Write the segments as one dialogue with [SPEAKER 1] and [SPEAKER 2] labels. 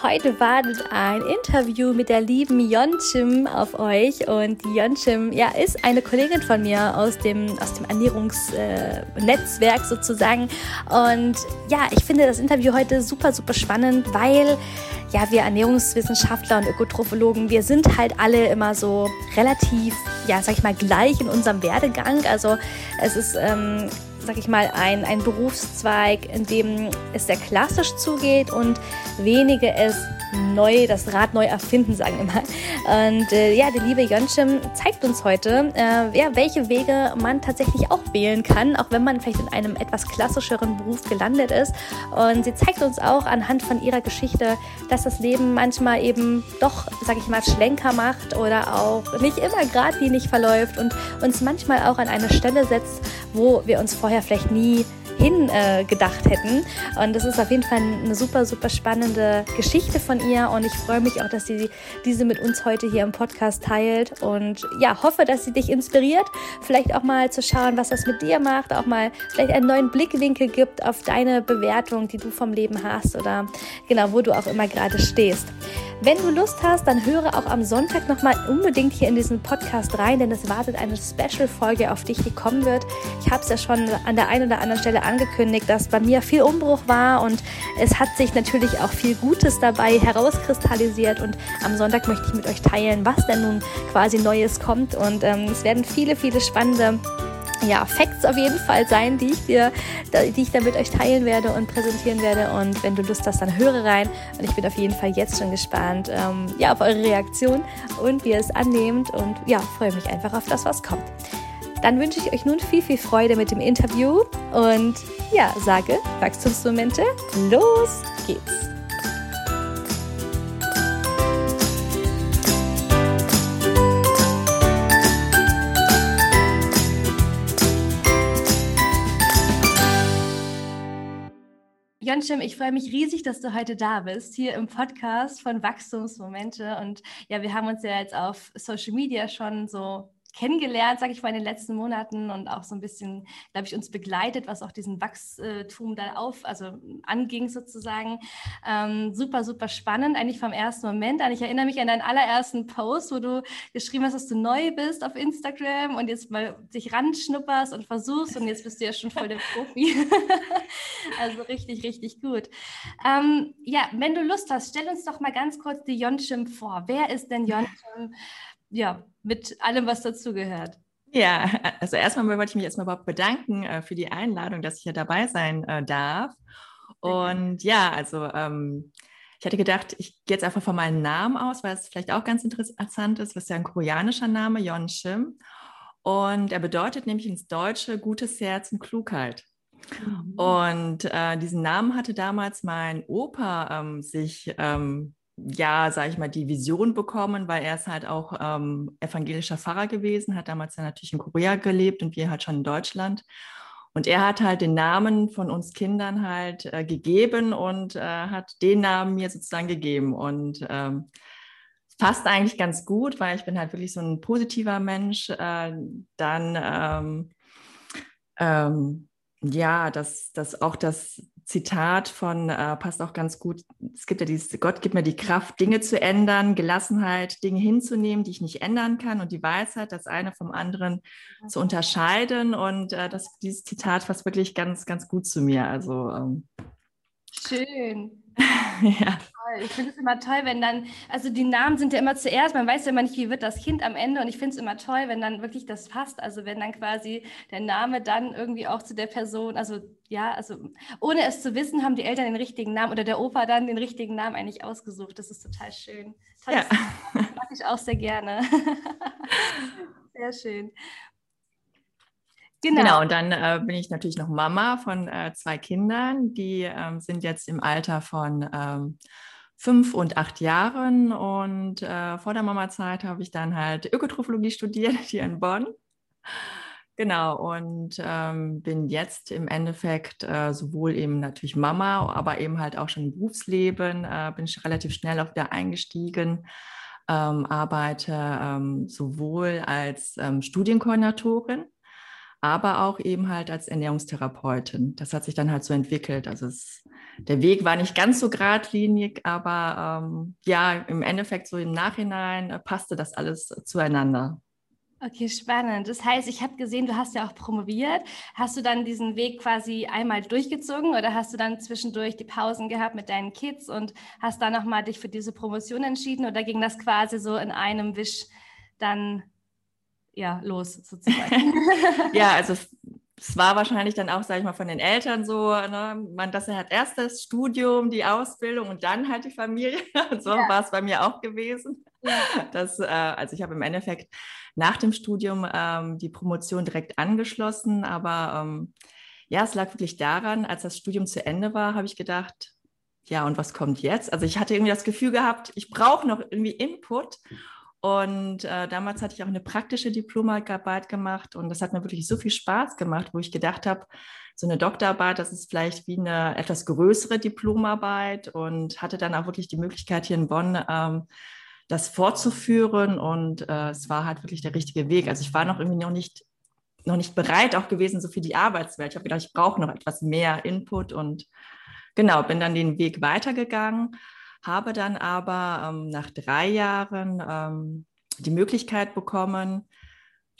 [SPEAKER 1] Heute wartet ein Interview mit der lieben Yonchim auf euch. Und die ja, ist eine Kollegin von mir aus dem, aus dem Ernährungsnetzwerk äh, sozusagen. Und ja, ich finde das Interview heute super, super spannend, weil ja, wir Ernährungswissenschaftler und Ökotrophologen, wir sind halt alle immer so relativ, ja, sag ich mal, gleich in unserem Werdegang. Also es ist ähm, sag ich mal, ein, ein Berufszweig, in dem es sehr klassisch zugeht und wenige es neu, das Rad neu erfinden, sagen wir mal. Und äh, ja, die liebe Jönschim zeigt uns heute, äh, ja, welche Wege man tatsächlich auch wählen kann, auch wenn man vielleicht in einem etwas klassischeren Beruf gelandet ist. Und sie zeigt uns auch anhand von ihrer Geschichte, dass das Leben manchmal eben doch, sag ich mal, Schlenker macht oder auch nicht immer geradlinig verläuft und uns manchmal auch an eine Stelle setzt, wo wir uns vorher vielleicht nie hingedacht äh, hätten. Und das ist auf jeden Fall eine super, super spannende Geschichte von ihr. Und ich freue mich auch, dass sie diese mit uns heute hier im Podcast teilt. Und ja, hoffe, dass sie dich inspiriert, vielleicht auch mal zu schauen, was das mit dir macht, auch mal vielleicht einen neuen Blickwinkel gibt auf deine Bewertung, die du vom Leben hast oder genau, wo du auch immer gerade stehst. Wenn du Lust hast, dann höre auch am Sonntag nochmal unbedingt hier in diesen Podcast rein, denn es wartet eine Special-Folge auf dich, die kommen wird. Ich habe es ja schon an der einen oder anderen Stelle angekündigt, dass bei mir viel Umbruch war und es hat sich natürlich auch viel Gutes dabei herauskristallisiert und am Sonntag möchte ich mit euch teilen, was denn nun quasi Neues kommt und ähm, es werden viele, viele spannende ja, Facts auf jeden Fall sein, die ich dir, die ich da mit euch teilen werde und präsentieren werde. Und wenn du Lust hast, dann höre rein. Und ich bin auf jeden Fall jetzt schon gespannt, ähm, ja, auf eure Reaktion und wie ihr es annehmt. Und ja, freue mich einfach auf das, was kommt. Dann wünsche ich euch nun viel, viel Freude mit dem Interview und ja, sage Wachstumsmomente, los geht's! Jonschim, ich freue mich riesig, dass du heute da bist, hier im Podcast von Wachstumsmomente. Und ja, wir haben uns ja jetzt auf Social Media schon so kennengelernt, sage ich mal, in den letzten Monaten und auch so ein bisschen, glaube ich, uns begleitet, was auch diesen Wachstum da auf, also anging sozusagen. Ähm, super, super spannend, eigentlich vom ersten Moment an. Ich erinnere mich an deinen allerersten Post, wo du geschrieben hast, dass du neu bist auf Instagram und jetzt mal dich ranschnupperst und versuchst und jetzt bist du ja schon voll der Profi. also richtig, richtig gut. Ähm, ja, wenn du Lust hast, stell uns doch mal ganz kurz die Jonchim vor. Wer ist denn Jonchim? ja, mit allem, was dazugehört.
[SPEAKER 2] Ja, also erstmal wollte ich mich erstmal überhaupt bedanken äh, für die Einladung, dass ich hier dabei sein äh, darf. Und ja, also ähm, ich hatte gedacht, ich gehe jetzt einfach von meinem Namen aus, weil es vielleicht auch ganz interessant ist, was ja ein koreanischer Name, Yon Shim. Und er bedeutet nämlich ins Deutsche gutes Herz und Klugheit. Mhm. Und äh, diesen Namen hatte damals mein Opa ähm, sich ähm, ja, sage ich mal, die Vision bekommen, weil er ist halt auch ähm, evangelischer Pfarrer gewesen, hat damals ja natürlich in Korea gelebt und wir halt schon in Deutschland. Und er hat halt den Namen von uns Kindern halt äh, gegeben und äh, hat den Namen mir sozusagen gegeben. Und ähm, passt eigentlich ganz gut, weil ich bin halt wirklich so ein positiver Mensch. Äh, dann ähm, ähm, ja, dass das auch das Zitat von, äh, passt auch ganz gut, es gibt ja dieses, Gott gibt mir die Kraft, Dinge zu ändern, Gelassenheit, Dinge hinzunehmen, die ich nicht ändern kann und die Weisheit, das eine vom anderen zu unterscheiden. Und äh, das, dieses Zitat passt wirklich ganz, ganz gut zu mir, also ähm,
[SPEAKER 1] Schön. ja. Ich finde es immer toll, wenn dann, also die Namen sind ja immer zuerst, man weiß ja immer nicht, wie wird das Kind am Ende und ich finde es immer toll, wenn dann wirklich das passt, also wenn dann quasi der Name dann irgendwie auch zu der Person, also ja, also ohne es zu wissen, haben die Eltern den richtigen Namen oder der Opa dann den richtigen Namen eigentlich ausgesucht. Das ist total schön. Tolles ja. mag ich auch sehr gerne. sehr schön.
[SPEAKER 2] Genau. genau, und dann äh, bin ich natürlich noch Mama von äh, zwei Kindern, die ähm, sind jetzt im Alter von ähm, fünf und acht Jahren. Und äh, vor der Mama-Zeit habe ich dann halt Ökotrophologie studiert hier in Bonn. Genau, und ähm, bin jetzt im Endeffekt äh, sowohl eben natürlich Mama, aber eben halt auch schon im Berufsleben, äh, bin ich relativ schnell auch wieder eingestiegen, ähm, arbeite ähm, sowohl als ähm, Studienkoordinatorin, aber auch eben halt als Ernährungstherapeutin. Das hat sich dann halt so entwickelt. Also es, der Weg war nicht ganz so geradlinig, aber ähm, ja, im Endeffekt so im Nachhinein äh, passte das alles zueinander.
[SPEAKER 1] Okay, spannend. Das heißt, ich habe gesehen, du hast ja auch promoviert. Hast du dann diesen Weg quasi einmal durchgezogen oder hast du dann zwischendurch die Pausen gehabt mit deinen Kids und hast dann nochmal dich für diese Promotion entschieden oder ging das quasi so in einem Wisch dann ja los sozusagen?
[SPEAKER 2] ja, also es war wahrscheinlich dann auch, sage ich mal, von den Eltern so, ne, man, das hat erst das Studium, die Ausbildung und dann halt die Familie. Und so ja. war es bei mir auch gewesen. Ja. Das, äh, also ich habe im Endeffekt nach dem Studium ähm, die Promotion direkt angeschlossen, aber ähm, ja, es lag wirklich daran, als das Studium zu Ende war, habe ich gedacht, ja, und was kommt jetzt? Also ich hatte irgendwie das Gefühl gehabt, ich brauche noch irgendwie Input. Und äh, damals hatte ich auch eine praktische Diplomarbeit gemacht und das hat mir wirklich so viel Spaß gemacht, wo ich gedacht habe, so eine Doktorarbeit, das ist vielleicht wie eine etwas größere Diplomarbeit und hatte dann auch wirklich die Möglichkeit hier in Bonn ähm, das fortzuführen und äh, es war halt wirklich der richtige Weg. Also ich war noch irgendwie noch nicht noch nicht bereit auch gewesen so für die Arbeitswelt. Ich habe gedacht, ich brauche noch etwas mehr Input und genau bin dann den Weg weitergegangen habe dann aber ähm, nach drei Jahren ähm, die Möglichkeit bekommen,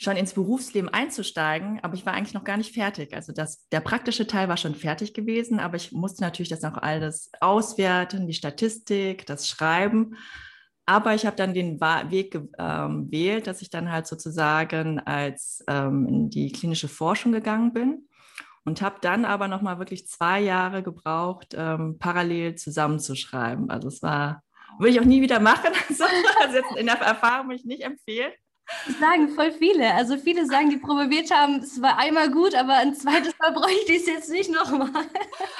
[SPEAKER 2] schon ins Berufsleben einzusteigen, aber ich war eigentlich noch gar nicht fertig. Also das, der praktische Teil war schon fertig gewesen, aber ich musste natürlich das noch alles auswerten, die Statistik, das Schreiben. Aber ich habe dann den Weg ähm, gewählt, dass ich dann halt sozusagen als ähm, in die klinische Forschung gegangen bin und habe dann aber noch mal wirklich zwei Jahre gebraucht, ähm, parallel zusammenzuschreiben. Also es war, würde ich auch nie wieder machen. Also jetzt in der Erfahrung würde ich nicht empfehlen.
[SPEAKER 1] Das sagen voll viele. Also viele sagen, die promoviert haben, es war einmal gut, aber ein zweites Mal bräuchte ich es jetzt nicht nochmal.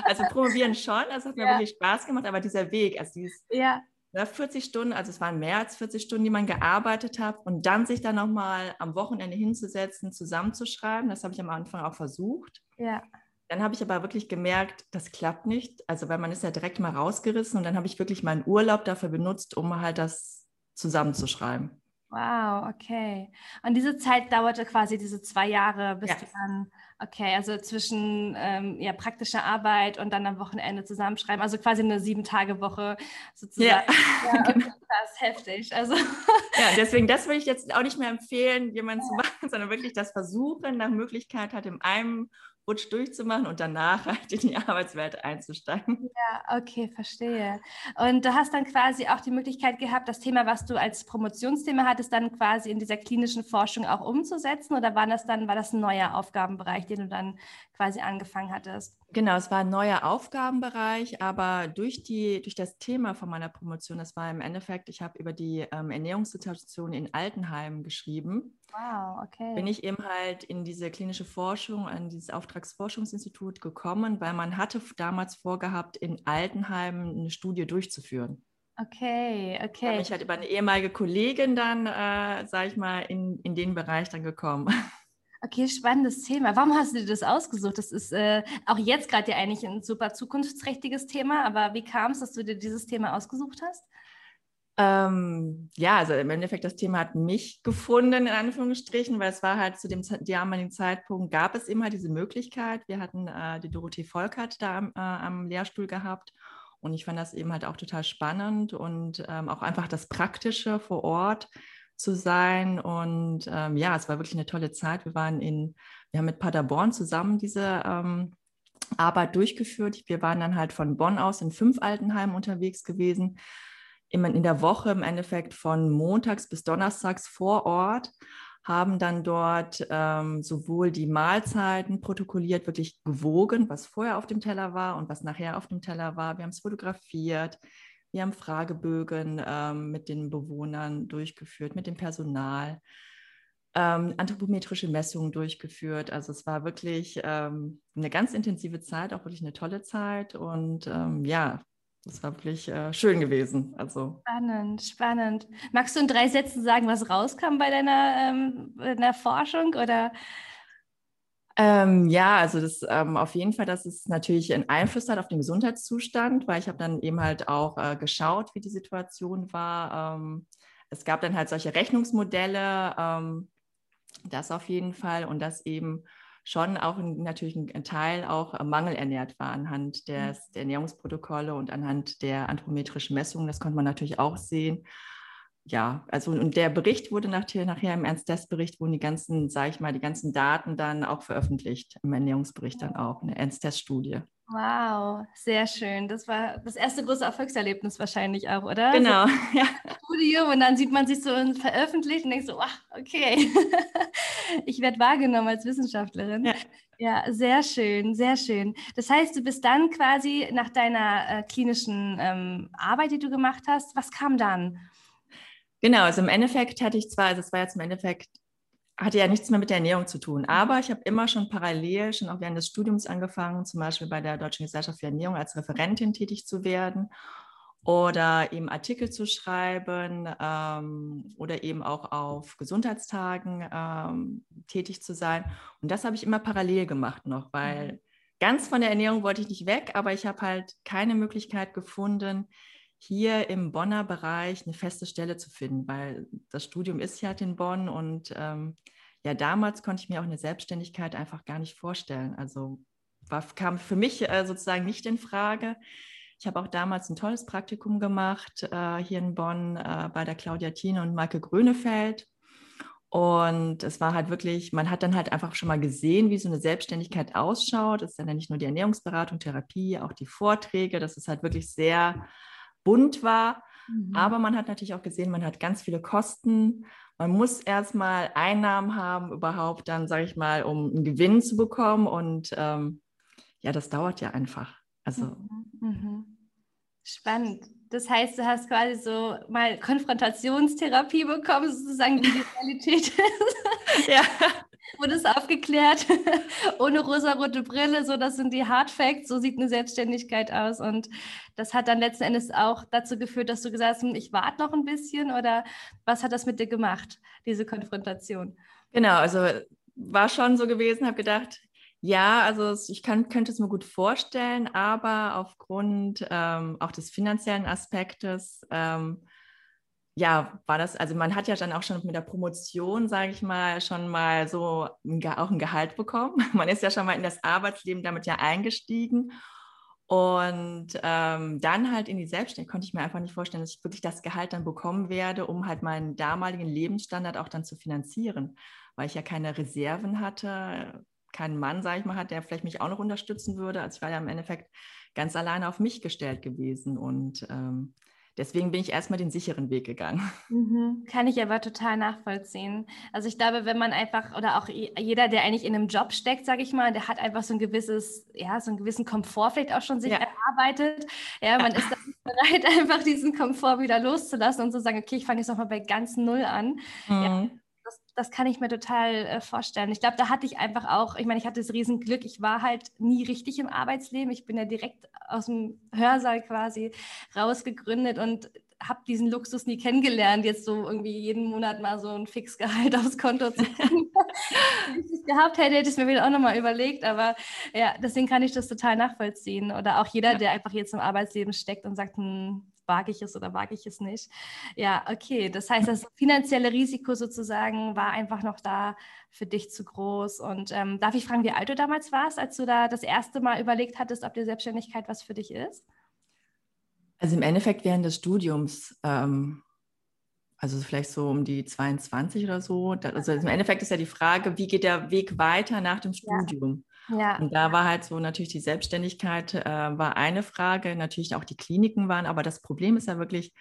[SPEAKER 2] Also promovieren schon, das hat mir ja. wirklich Spaß gemacht, aber dieser Weg, also dieses ja. 40 ne, Stunden, also es waren mehr als 40 Stunden, die man gearbeitet hat und dann sich dann nochmal am Wochenende hinzusetzen, zusammenzuschreiben, das habe ich am Anfang auch versucht. Ja. Dann habe ich aber wirklich gemerkt, das klappt nicht. Also, weil man ist ja direkt mal rausgerissen und dann habe ich wirklich meinen Urlaub dafür benutzt, um halt das zusammenzuschreiben.
[SPEAKER 1] Wow, okay. Und diese Zeit dauerte quasi diese zwei Jahre, bis ja. du dann, okay, also zwischen ähm, ja, praktischer Arbeit und dann am Wochenende zusammenschreiben, also quasi eine Sieben-Tage-Woche sozusagen. Ja, ja genau. das ist heftig. Also.
[SPEAKER 2] Ja, deswegen, das würde ich jetzt auch nicht mehr empfehlen, jemanden ja. zu machen, sondern wirklich das Versuchen nach Möglichkeit hat, in einem Rutsch durchzumachen und danach halt in die Arbeitswelt einzusteigen.
[SPEAKER 1] Ja, okay, verstehe. Und du hast dann quasi auch die Möglichkeit gehabt, das Thema, was du als Promotionsthema hattest, dann quasi in dieser klinischen Forschung auch umzusetzen oder war das dann, war das ein neuer Aufgabenbereich, den du dann quasi angefangen hattest?
[SPEAKER 2] Genau, es war ein neuer Aufgabenbereich, aber durch, die, durch das Thema von meiner Promotion, das war im Endeffekt, ich habe über die ähm, Ernährungssituation in Altenheimen geschrieben. Wow, okay. Bin ich eben halt in diese klinische Forschung, an dieses Auftragsforschungsinstitut gekommen, weil man hatte damals vorgehabt, in Altenheimen eine Studie durchzuführen.
[SPEAKER 1] Okay, okay.
[SPEAKER 2] Da bin ich halt über eine ehemalige Kollegin dann, äh, sage ich mal, in, in den Bereich dann gekommen.
[SPEAKER 1] Okay, spannendes Thema. Warum hast du dir das ausgesucht? Das ist äh, auch jetzt gerade ja eigentlich ein super zukunftsträchtiges Thema, aber wie kam es, dass du dir dieses Thema ausgesucht hast?
[SPEAKER 2] Ähm, ja, also im Endeffekt, das Thema hat mich gefunden, in Anführungsstrichen, weil es war halt zu dem damaligen Zeitpunkt, gab es halt diese Möglichkeit. Wir hatten äh, die Dorothee Volkert da äh, am Lehrstuhl gehabt und ich fand das eben halt auch total spannend und ähm, auch einfach das Praktische vor Ort zu sein. Und ähm, ja, es war wirklich eine tolle Zeit. Wir waren in, wir haben mit Paderborn zusammen diese ähm, Arbeit durchgeführt. Wir waren dann halt von Bonn aus in fünf Altenheimen unterwegs gewesen in der Woche im Endeffekt von montags bis donnerstags vor Ort, haben dann dort ähm, sowohl die Mahlzeiten protokolliert, wirklich gewogen, was vorher auf dem Teller war und was nachher auf dem Teller war. Wir haben es fotografiert, wir haben Fragebögen ähm, mit den Bewohnern durchgeführt, mit dem Personal, ähm, anthropometrische Messungen durchgeführt. Also es war wirklich ähm, eine ganz intensive Zeit, auch wirklich eine tolle Zeit. Und ähm, ja, das war wirklich äh, schön gewesen. Also.
[SPEAKER 1] Spannend, spannend. Magst du in drei Sätzen sagen, was rauskam bei deiner, ähm, deiner Forschung? Oder?
[SPEAKER 2] Ähm, ja, also das ähm, auf jeden Fall, dass es natürlich einen Einfluss hat auf den Gesundheitszustand, weil ich habe dann eben halt auch äh, geschaut, wie die Situation war. Ähm, es gab dann halt solche Rechnungsmodelle, ähm, das auf jeden Fall und dass eben schon auch natürlich ein Teil auch mangelernährt war anhand des, mhm. der Ernährungsprotokolle und anhand der anthropometrischen Messungen. Das konnte man natürlich auch sehen. Ja, also und der Bericht wurde nachher, nachher im Ernst-Test-Bericht wurden die ganzen, sage ich mal, die ganzen Daten dann auch veröffentlicht, im Ernährungsbericht dann auch, eine Ernst-Test-Studie.
[SPEAKER 1] Wow, sehr schön. Das war das erste große Erfolgserlebnis wahrscheinlich auch, oder?
[SPEAKER 2] Genau, so,
[SPEAKER 1] ja. Studium und dann sieht man sich so veröffentlicht und denkt so, ach, okay, ich werde wahrgenommen als Wissenschaftlerin. Ja. ja. sehr schön, sehr schön. Das heißt, du bist dann quasi nach deiner äh, klinischen ähm, Arbeit, die du gemacht hast, was kam dann?
[SPEAKER 2] Genau, also im Endeffekt hatte ich zwar, also es war jetzt im Endeffekt hatte ja nichts mehr mit der Ernährung zu tun. Aber ich habe immer schon parallel, schon auch während des Studiums angefangen, zum Beispiel bei der Deutschen Gesellschaft für Ernährung als Referentin tätig zu werden oder eben Artikel zu schreiben ähm, oder eben auch auf Gesundheitstagen ähm, tätig zu sein. Und das habe ich immer parallel gemacht noch, weil mhm. ganz von der Ernährung wollte ich nicht weg, aber ich habe halt keine Möglichkeit gefunden, hier im Bonner Bereich eine feste Stelle zu finden, weil das Studium ist ja halt in Bonn und ähm, ja, damals konnte ich mir auch eine Selbstständigkeit einfach gar nicht vorstellen. Also war, kam für mich äh, sozusagen nicht in Frage. Ich habe auch damals ein tolles Praktikum gemacht äh, hier in Bonn äh, bei der Claudia Thiene und Maike Grönefeld. Und es war halt wirklich, man hat dann halt einfach schon mal gesehen, wie so eine Selbstständigkeit ausschaut. Es ist dann ja nicht nur die Ernährungsberatung, Therapie, auch die Vorträge. Das ist halt wirklich sehr bunt war. Mhm. Aber man hat natürlich auch gesehen, man hat ganz viele Kosten. Man muss erstmal Einnahmen haben, überhaupt dann, sage ich mal, um einen Gewinn zu bekommen. Und ähm, ja, das dauert ja einfach. Also. Mhm.
[SPEAKER 1] mhm. Spannend. Das heißt, du hast quasi so mal Konfrontationstherapie bekommen, sozusagen, wie die Realität ist. ja wurde es aufgeklärt, ohne rosarote Brille, so das sind die Hard Facts, so sieht eine Selbstständigkeit aus. Und das hat dann letzten Endes auch dazu geführt, dass du gesagt hast, hm, ich warte noch ein bisschen oder was hat das mit dir gemacht, diese Konfrontation?
[SPEAKER 2] Genau, also war schon so gewesen, habe gedacht, ja, also ich kann, könnte es mir gut vorstellen, aber aufgrund ähm, auch des finanziellen Aspektes ähm, ja, war das, also man hat ja dann auch schon mit der Promotion, sage ich mal, schon mal so ein, auch ein Gehalt bekommen. Man ist ja schon mal in das Arbeitsleben damit ja eingestiegen. Und ähm, dann halt in die Selbstständigkeit konnte ich mir einfach nicht vorstellen, dass ich wirklich das Gehalt dann bekommen werde, um halt meinen damaligen Lebensstandard auch dann zu finanzieren, weil ich ja keine Reserven hatte, keinen Mann, sage ich mal, hat, der vielleicht mich auch noch unterstützen würde. Also ich war ja im Endeffekt ganz alleine auf mich gestellt gewesen und ähm, Deswegen bin ich erstmal den sicheren Weg gegangen.
[SPEAKER 1] Mhm. Kann ich aber total nachvollziehen. Also ich glaube, wenn man einfach oder auch jeder, der eigentlich in einem Job steckt, sage ich mal, der hat einfach so ein gewisses, ja, so einen gewissen Komfort vielleicht auch schon sich ja. erarbeitet. Ja, man ist dann bereit, einfach diesen Komfort wieder loszulassen und zu sagen, okay, ich fange jetzt nochmal bei ganz Null an. Mhm. Ja, das, kann ich mir total äh, vorstellen. Ich glaube, da hatte ich einfach auch, ich meine, ich hatte das Riesenglück, ich war halt nie richtig im Arbeitsleben. Ich bin ja direkt aus dem Hörsaal quasi rausgegründet und habe diesen Luxus nie kennengelernt, jetzt so irgendwie jeden Monat mal so ein Fixgehalt aufs Konto zu kriegen. Wenn ich es gehabt hätte, hätte ich es mir wieder auch nochmal überlegt, aber ja, deswegen kann ich das total nachvollziehen. Oder auch jeder, der einfach jetzt im Arbeitsleben steckt und sagt, hm, wage ich es oder wage ich es nicht. Ja, okay. Das heißt, das finanzielle Risiko sozusagen war einfach noch da für dich zu groß. Und ähm, darf ich fragen, wie alt du damals warst, als du da das erste Mal überlegt hattest, ob die Selbstständigkeit was für dich ist?
[SPEAKER 2] Also im Endeffekt während des Studiums, ähm, also vielleicht so um die 22 oder so. Also im Endeffekt ist ja die Frage, wie geht der Weg weiter nach dem Studium? Ja. Und da war halt so natürlich die Selbstständigkeit äh, war eine Frage, natürlich auch die Kliniken waren, aber das Problem ist ja wirklich,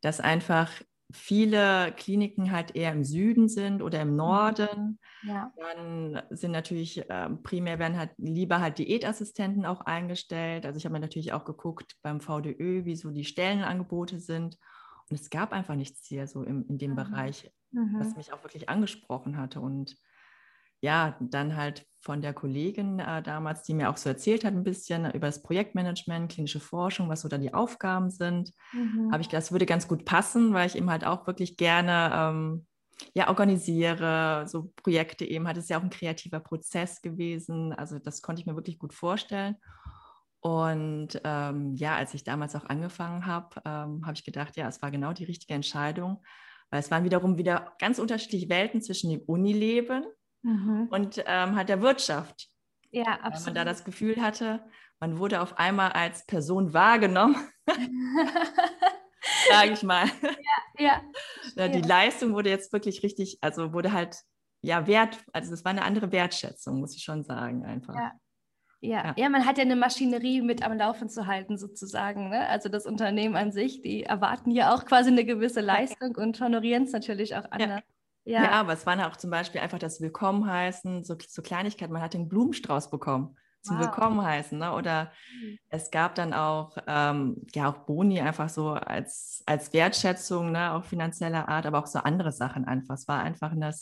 [SPEAKER 2] dass einfach viele Kliniken halt eher im Süden sind oder im mhm. Norden. Ja. Dann sind natürlich äh, primär werden halt lieber halt Diätassistenten auch eingestellt. Also ich habe mir natürlich auch geguckt beim VDÖ, wie so die Stellenangebote sind. Und es gab einfach nichts hier so im, in dem mhm. Bereich, mhm. was mich auch wirklich angesprochen hatte. Und ja, dann halt von der Kollegin äh, damals, die mir auch so erzählt hat, ein bisschen über das Projektmanagement, klinische Forschung, was so dann die Aufgaben sind, mhm. habe ich gedacht, das würde ganz gut passen, weil ich eben halt auch wirklich gerne ähm, ja, organisiere, so Projekte eben, hat es ja auch ein kreativer Prozess gewesen. Also das konnte ich mir wirklich gut vorstellen. Und ähm, ja, als ich damals auch angefangen habe, ähm, habe ich gedacht, ja, es war genau die richtige Entscheidung, weil es waren wiederum wieder ganz unterschiedliche Welten zwischen dem Unileben mhm. und ähm, halt der Wirtschaft.
[SPEAKER 1] Ja, absolut.
[SPEAKER 2] Weil man da das Gefühl hatte, man wurde auf einmal als Person wahrgenommen. Sage ich mal.
[SPEAKER 1] Ja,
[SPEAKER 2] ja. Die Leistung wurde jetzt wirklich richtig, also wurde halt ja wert, also es war eine andere Wertschätzung, muss ich schon sagen, einfach.
[SPEAKER 1] Ja. Ja, ja, ja. man hat ja eine Maschinerie mit am Laufen zu halten, sozusagen. Ne? Also das Unternehmen an sich, die erwarten ja auch quasi eine gewisse Leistung und honorieren es natürlich auch anders.
[SPEAKER 2] Ja. Ja. aber es war auch zum Beispiel einfach das Willkommen heißen, so, so Kleinigkeit, man hat den Blumenstrauß bekommen zum wow. Willkommen heißen. Ne? Oder mhm. es gab dann auch, ähm, ja, auch Boni einfach so als, als Wertschätzung, ne? auch finanzieller Art, aber auch so andere Sachen einfach. Es war einfach ein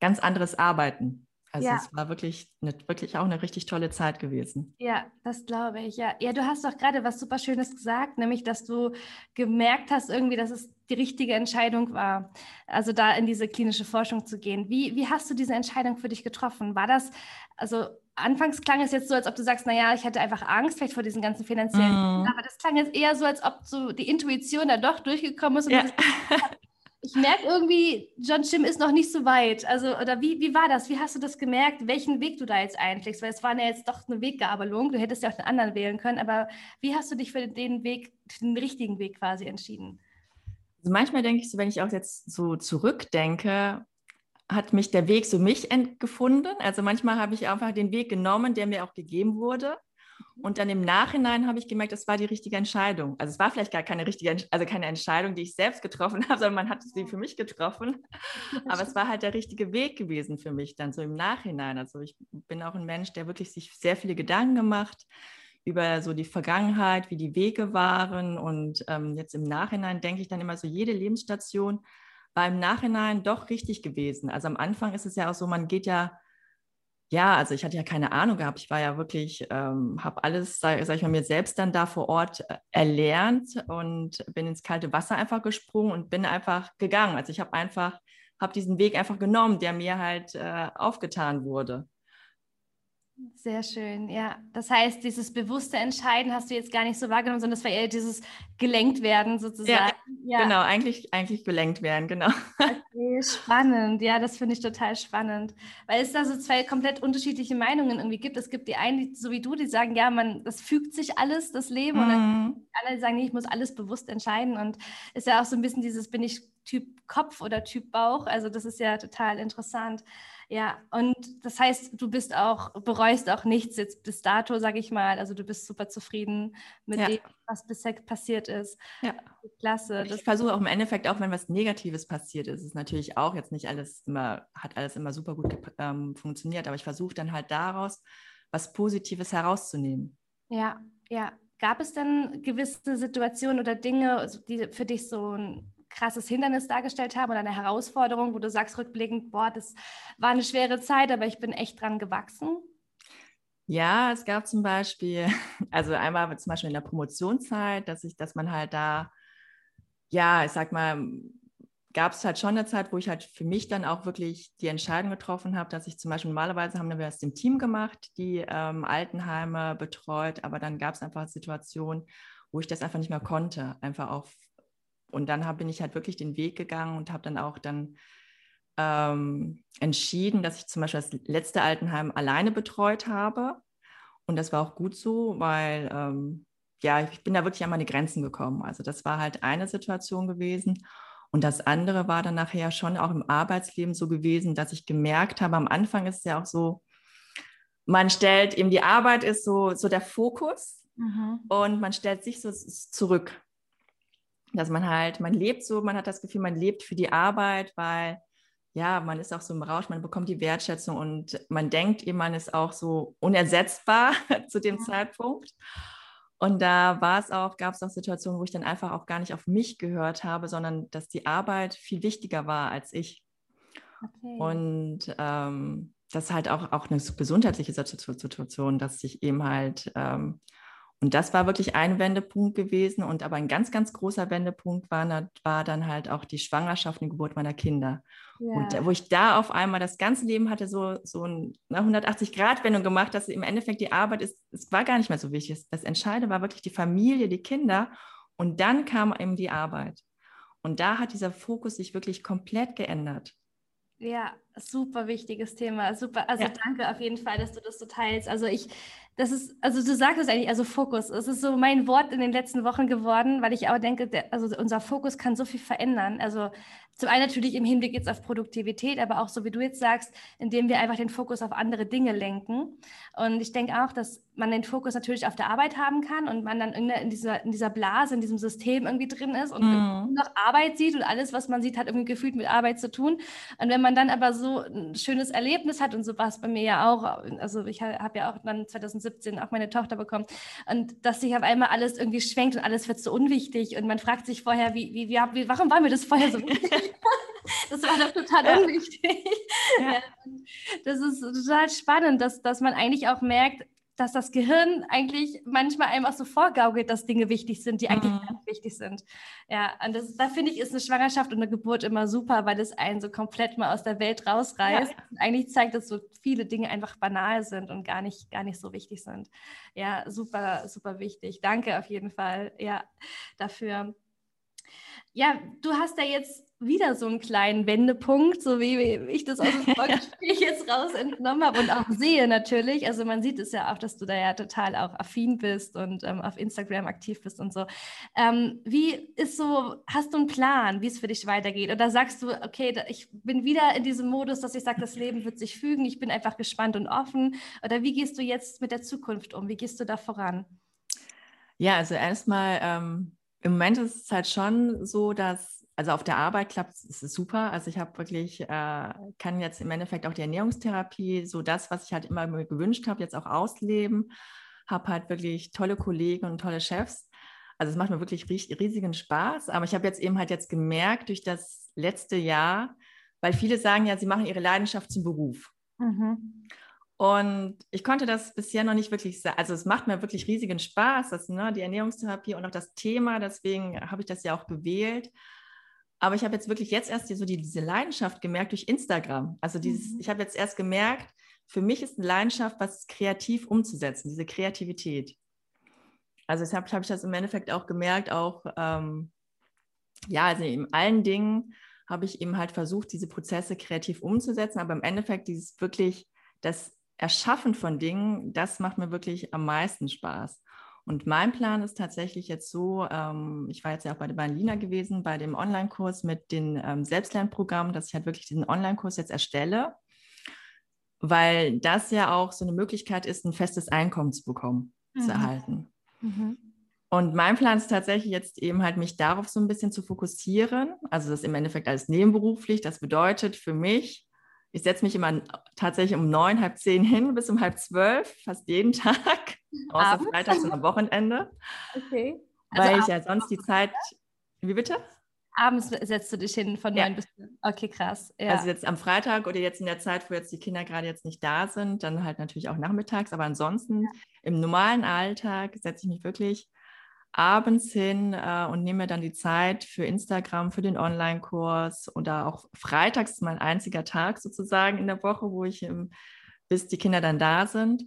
[SPEAKER 2] ganz anderes Arbeiten. Also ja. es war wirklich, eine, wirklich auch eine richtig tolle Zeit gewesen.
[SPEAKER 1] Ja, das glaube ich. Ja. ja, du hast doch gerade was super Schönes gesagt, nämlich, dass du gemerkt hast irgendwie, dass es die richtige Entscheidung war, also da in diese klinische Forschung zu gehen. Wie, wie hast du diese Entscheidung für dich getroffen? War das, also anfangs klang es jetzt so, als ob du sagst, naja, ich hatte einfach Angst vielleicht vor diesen ganzen finanziellen, mm. aber das klang jetzt eher so, als ob so die Intuition da doch durchgekommen ist und ja. ich merke irgendwie, John Jim ist noch nicht so weit. Also, oder wie, wie war das? Wie hast du das gemerkt, welchen Weg du da jetzt einschlägst? Weil es war ja jetzt doch eine Weggabelung. Du hättest ja auch einen anderen wählen können, aber wie hast du dich für den Weg, für den richtigen Weg quasi entschieden?
[SPEAKER 2] Also manchmal denke ich so, wenn ich auch jetzt so zurückdenke, hat mich der Weg so mich gefunden. Also manchmal habe ich einfach den Weg genommen, der mir auch gegeben wurde. Und dann im Nachhinein habe ich gemerkt, das war die richtige Entscheidung. Also es war vielleicht gar keine richtige, also keine Entscheidung, die ich selbst getroffen habe, sondern man hat sie für mich getroffen. Aber es war halt der richtige Weg gewesen für mich dann so im Nachhinein. Also ich bin auch ein Mensch, der wirklich sich sehr viele Gedanken gemacht über so die Vergangenheit, wie die Wege waren. Und ähm, jetzt im Nachhinein denke ich dann immer so, jede Lebensstation war im Nachhinein doch richtig gewesen. Also am Anfang ist es ja auch so, man geht ja ja, also ich hatte ja keine Ahnung gehabt. Ich war ja wirklich, ähm, habe alles, sage sag ich mal, mir selbst dann da vor Ort äh, erlernt und bin ins kalte Wasser einfach gesprungen und bin einfach gegangen. Also ich habe einfach, habe diesen Weg einfach genommen, der mir halt äh, aufgetan wurde.
[SPEAKER 1] Sehr schön, ja. Das heißt, dieses bewusste Entscheiden hast du jetzt gar nicht so wahrgenommen, sondern es war eher dieses gelenkt werden sozusagen. Ja,
[SPEAKER 2] ja. genau, eigentlich, eigentlich gelenkt werden, genau.
[SPEAKER 1] Okay, spannend, ja, das finde ich total spannend, weil es da so zwei komplett unterschiedliche Meinungen irgendwie gibt. Es gibt die einen, so wie du, die sagen, ja, man, das fügt sich alles, das Leben, mhm. und dann mhm. alle sagen, nee, ich muss alles bewusst entscheiden und ist ja auch so ein bisschen dieses, bin ich Typ Kopf oder Typ Bauch, also das ist ja total interessant. Ja, und das heißt, du bist auch, bereust auch nichts jetzt bis dato, sage ich mal. Also du bist super zufrieden mit ja. dem, was bisher passiert ist.
[SPEAKER 2] Ja. Klasse. Ich versuche auch im Endeffekt, auch wenn was Negatives passiert ist, ist natürlich auch jetzt nicht alles immer, hat alles immer super gut ähm, funktioniert, aber ich versuche dann halt daraus was Positives herauszunehmen.
[SPEAKER 1] Ja, ja. Gab es denn gewisse Situationen oder Dinge, die für dich so ein krasses Hindernis dargestellt haben oder eine Herausforderung, wo du sagst rückblickend, boah, das war eine schwere Zeit, aber ich bin echt dran gewachsen?
[SPEAKER 2] Ja, es gab zum Beispiel, also einmal zum Beispiel in der Promotionszeit, dass ich, dass man halt da, ja, ich sag mal, gab es halt schon eine Zeit, wo ich halt für mich dann auch wirklich die Entscheidung getroffen habe, dass ich zum Beispiel normalerweise haben wir das im Team gemacht, die ähm, Altenheime betreut, aber dann gab es einfach Situationen, wo ich das einfach nicht mehr konnte, einfach auch und dann hab, bin ich halt wirklich den Weg gegangen und habe dann auch dann ähm, entschieden, dass ich zum Beispiel das letzte Altenheim alleine betreut habe. Und das war auch gut so, weil ähm, ja, ich bin da wirklich an meine Grenzen gekommen. Also das war halt eine Situation gewesen. Und das andere war dann nachher schon auch im Arbeitsleben so gewesen, dass ich gemerkt habe, am Anfang ist es ja auch so, man stellt eben die Arbeit ist so, so der Fokus mhm. und man stellt sich so zurück dass man halt, man lebt so, man hat das Gefühl, man lebt für die Arbeit, weil ja, man ist auch so im Rausch, man bekommt die Wertschätzung und man denkt eben, man ist auch so unersetzbar zu dem ja. Zeitpunkt. Und da war es auch, gab es auch Situationen, wo ich dann einfach auch gar nicht auf mich gehört habe, sondern dass die Arbeit viel wichtiger war als ich. Okay. Und ähm, das ist halt auch, auch eine gesundheitliche Situation, dass ich eben halt ähm, und das war wirklich ein Wendepunkt gewesen. Und aber ein ganz, ganz großer Wendepunkt war, war dann halt auch die Schwangerschaft und die Geburt meiner Kinder. Ja. Und wo ich da auf einmal das ganze Leben hatte, so, so eine 180-Grad-Wendung gemacht, dass im Endeffekt die Arbeit ist, es war gar nicht mehr so wichtig. Das Entscheidende war wirklich die Familie, die Kinder. Und dann kam eben die Arbeit. Und da hat dieser Fokus sich wirklich komplett geändert.
[SPEAKER 1] Ja, super wichtiges Thema. Super. Also ja. danke auf jeden Fall, dass du das so teilst. Also ich, das ist, also du sagst es eigentlich, also Fokus. Es ist so mein Wort in den letzten Wochen geworden, weil ich auch denke, der, also unser Fokus kann so viel verändern. Also zum einen natürlich im Hinblick jetzt auf Produktivität, aber auch so wie du jetzt sagst, indem wir einfach den Fokus auf andere Dinge lenken. Und ich denke auch, dass man den Fokus natürlich auf der Arbeit haben kann und man dann in, in dieser, in dieser Blase, in diesem System irgendwie drin ist und mm. noch Arbeit sieht und alles, was man sieht, hat irgendwie gefühlt mit Arbeit zu tun. Und wenn man dann aber so ein schönes Erlebnis hat und so war es bei mir ja auch, also ich habe ja auch dann 2017 auch meine Tochter bekommen und dass sich auf einmal alles irgendwie schwenkt und alles wird so unwichtig und man fragt sich vorher, wie, wie, wie warum war mir das vorher so wichtig? Das war doch total ja. unwichtig. Ja. Das ist total spannend, dass, dass man eigentlich auch merkt, dass das Gehirn eigentlich manchmal einfach so vorgaukelt, dass Dinge wichtig sind, die eigentlich mhm. nicht wichtig sind. Ja, und das, da finde ich, ist eine Schwangerschaft und eine Geburt immer super, weil es einen so komplett mal aus der Welt rausreißt. Ja. Und eigentlich zeigt, dass so viele Dinge einfach banal sind und gar nicht, gar nicht so wichtig sind. Ja, super, super wichtig. Danke auf jeden Fall, ja, dafür. Ja, du hast ja jetzt wieder so einen kleinen Wendepunkt, so wie ich das aus dem Vorgespräch jetzt raus entnommen habe und auch sehe natürlich. Also man sieht es ja auch, dass du da ja total auch affin bist und ähm, auf Instagram aktiv bist und so. Ähm, wie ist so, hast du einen Plan, wie es für dich weitergeht? Oder sagst du, okay, ich bin wieder in diesem Modus, dass ich sage, das Leben wird sich fügen, ich bin einfach gespannt und offen? Oder wie gehst du jetzt mit der Zukunft um? Wie gehst du da voran?
[SPEAKER 2] Ja, also erstmal, ähm, im Moment ist es halt schon so, dass also auf der Arbeit klappt es, super. Also ich habe wirklich, äh, kann jetzt im Endeffekt auch die Ernährungstherapie, so das, was ich halt immer mir gewünscht habe, jetzt auch ausleben. Habe halt wirklich tolle Kollegen und tolle Chefs. Also es macht mir wirklich riesigen Spaß. Aber ich habe jetzt eben halt jetzt gemerkt durch das letzte Jahr, weil viele sagen ja, sie machen ihre Leidenschaft zum Beruf. Mhm. Und ich konnte das bisher noch nicht wirklich sagen. Also es macht mir wirklich riesigen Spaß, das, ne, die Ernährungstherapie und auch das Thema. Deswegen habe ich das ja auch gewählt. Aber ich habe jetzt wirklich jetzt erst so die, diese Leidenschaft gemerkt durch Instagram. Also dieses, mhm. ich habe jetzt erst gemerkt, für mich ist eine Leidenschaft, was kreativ umzusetzen, diese Kreativität. Also deshalb habe ich das im Endeffekt auch gemerkt, auch ähm, ja, also in allen Dingen habe ich eben halt versucht, diese Prozesse kreativ umzusetzen, aber im Endeffekt dieses wirklich, das Erschaffen von Dingen, das macht mir wirklich am meisten Spaß. Und mein Plan ist tatsächlich jetzt so, ähm, ich war jetzt ja auch bei der Lina gewesen, bei dem Online-Kurs mit den ähm, Selbstlernprogrammen, dass ich halt wirklich diesen Online-Kurs jetzt erstelle, weil das ja auch so eine Möglichkeit ist, ein festes Einkommen zu bekommen, mhm. zu erhalten. Mhm. Und mein Plan ist tatsächlich jetzt eben halt, mich darauf so ein bisschen zu fokussieren. Also das im Endeffekt als nebenberuflich. Das bedeutet für mich, ich setze mich immer tatsächlich um neun, halb zehn hin bis um halb zwölf, fast jeden Tag, außer Abends? Freitags und am Wochenende. Okay. Also weil ich ja sonst die Zeit. Wie bitte?
[SPEAKER 1] Abends setzt du dich hin von neun ja. bis. Okay, krass.
[SPEAKER 2] Ja. Also jetzt am Freitag oder jetzt in der Zeit, wo jetzt die Kinder gerade jetzt nicht da sind, dann halt natürlich auch nachmittags. Aber ansonsten ja. im normalen Alltag setze ich mich wirklich abends hin äh, und nehme dann die Zeit für Instagram, für den Online-Kurs oder auch freitags ist mein einziger Tag sozusagen in der Woche, wo ich ähm, bis die Kinder dann da sind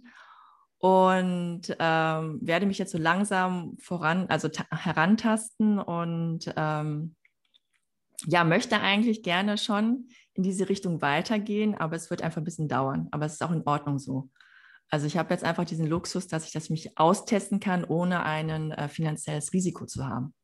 [SPEAKER 2] und ähm, werde mich jetzt so langsam voran, also herantasten und ähm, ja, möchte eigentlich gerne schon in diese Richtung weitergehen, aber es wird einfach ein bisschen dauern. Aber es ist auch in Ordnung so. Also ich habe jetzt einfach diesen Luxus, dass ich das mich austesten kann, ohne ein äh, finanzielles Risiko zu haben.